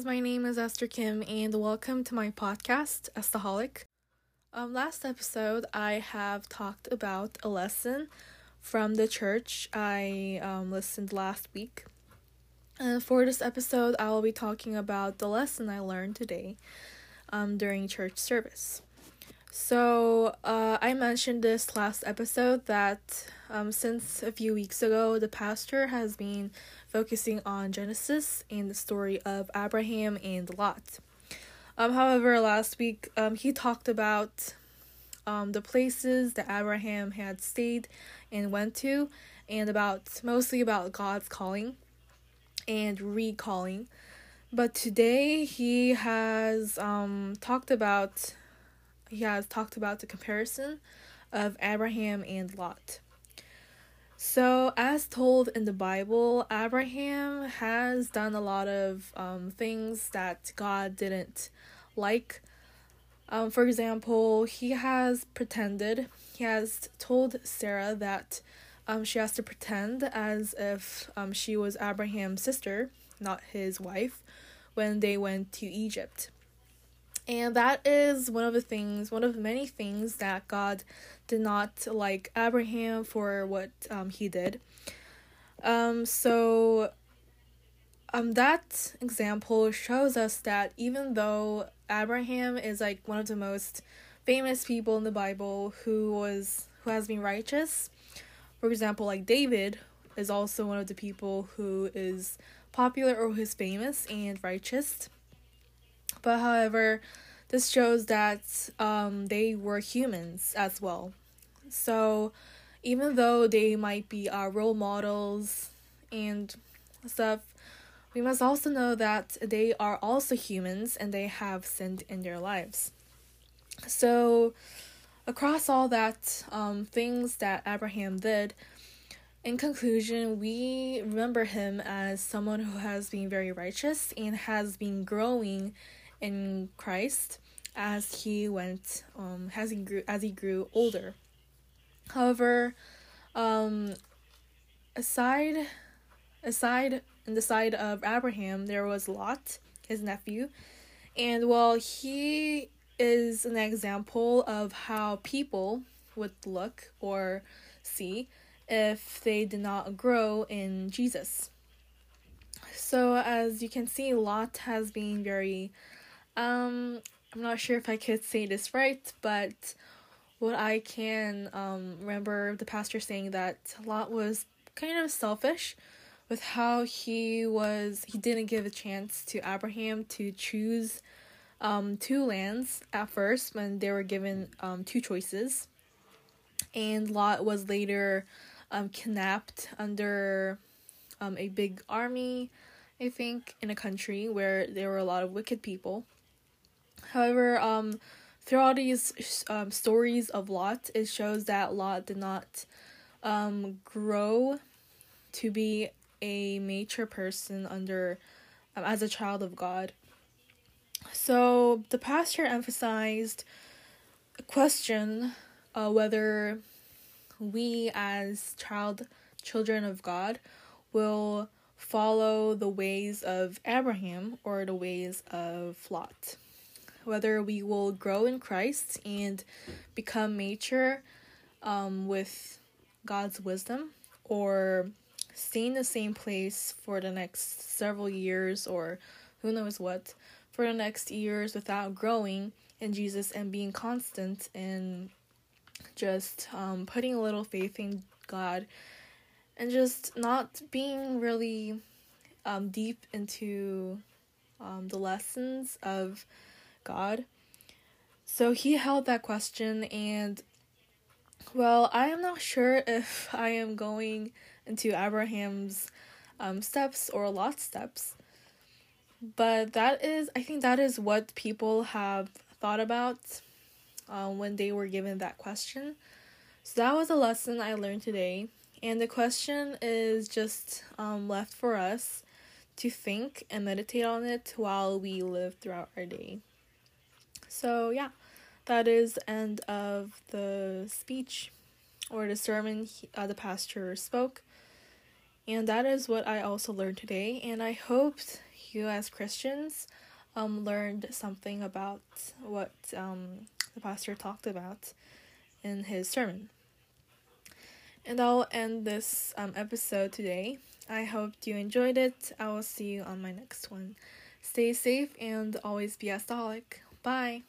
Guys, my name is Esther Kim, and welcome to my podcast, Estaholic. Um, last episode, I have talked about a lesson from the church I um, listened last week. And for this episode, I will be talking about the lesson I learned today um, during church service. So, uh, I mentioned this last episode that um, since a few weeks ago, the pastor has been focusing on Genesis and the story of Abraham and Lot. Um, however, last week um, he talked about um, the places that Abraham had stayed and went to, and about mostly about God's calling and recalling. But today he has um, talked about he has talked about the comparison of Abraham and Lot. So, as told in the Bible, Abraham has done a lot of um, things that God didn't like. Um, for example, he has pretended, he has told Sarah that um, she has to pretend as if um, she was Abraham's sister, not his wife, when they went to Egypt. And that is one of the things, one of many things that God did not like Abraham for what um, he did. Um, so um, that example shows us that even though Abraham is like one of the most famous people in the Bible who was who has been righteous, for example, like David is also one of the people who is popular or who is famous and righteous. But however, this shows that um, they were humans as well. So even though they might be our role models and stuff, we must also know that they are also humans and they have sinned in their lives. So, across all that um, things that Abraham did, in conclusion, we remember him as someone who has been very righteous and has been growing in Christ as he went um as he grew as he grew older. However, um aside aside in the side of Abraham there was Lot, his nephew, and well he is an example of how people would look or see if they did not grow in Jesus. So as you can see Lot has been very um I'm not sure if I could say this right, but what I can um, remember the pastor saying that Lot was kind of selfish with how he was he didn't give a chance to Abraham to choose um, two lands at first when they were given um, two choices, and Lot was later um, kidnapped under um, a big army, I think, in a country where there were a lot of wicked people. However, um, throughout these um, stories of Lot, it shows that Lot did not um, grow to be a mature person under um, as a child of God. So the pastor emphasized a question uh, whether we as child children of God will follow the ways of Abraham or the ways of Lot whether we will grow in Christ and become mature um, with God's wisdom or stay in the same place for the next several years or who knows what for the next years without growing in Jesus and being constant and just um, putting a little faith in God and just not being really um, deep into um, the lessons of God? So he held that question, and well, I am not sure if I am going into Abraham's um, steps or Lot's steps, but that is, I think that is what people have thought about um, when they were given that question. So that was a lesson I learned today, and the question is just um, left for us to think and meditate on it while we live throughout our day. So, yeah, that is end of the speech or the sermon he, uh, the pastor spoke. And that is what I also learned today. And I hoped you as Christians um, learned something about what um, the pastor talked about in his sermon. And I'll end this um, episode today. I hope you enjoyed it. I will see you on my next one. Stay safe and always be a staholic. Bye.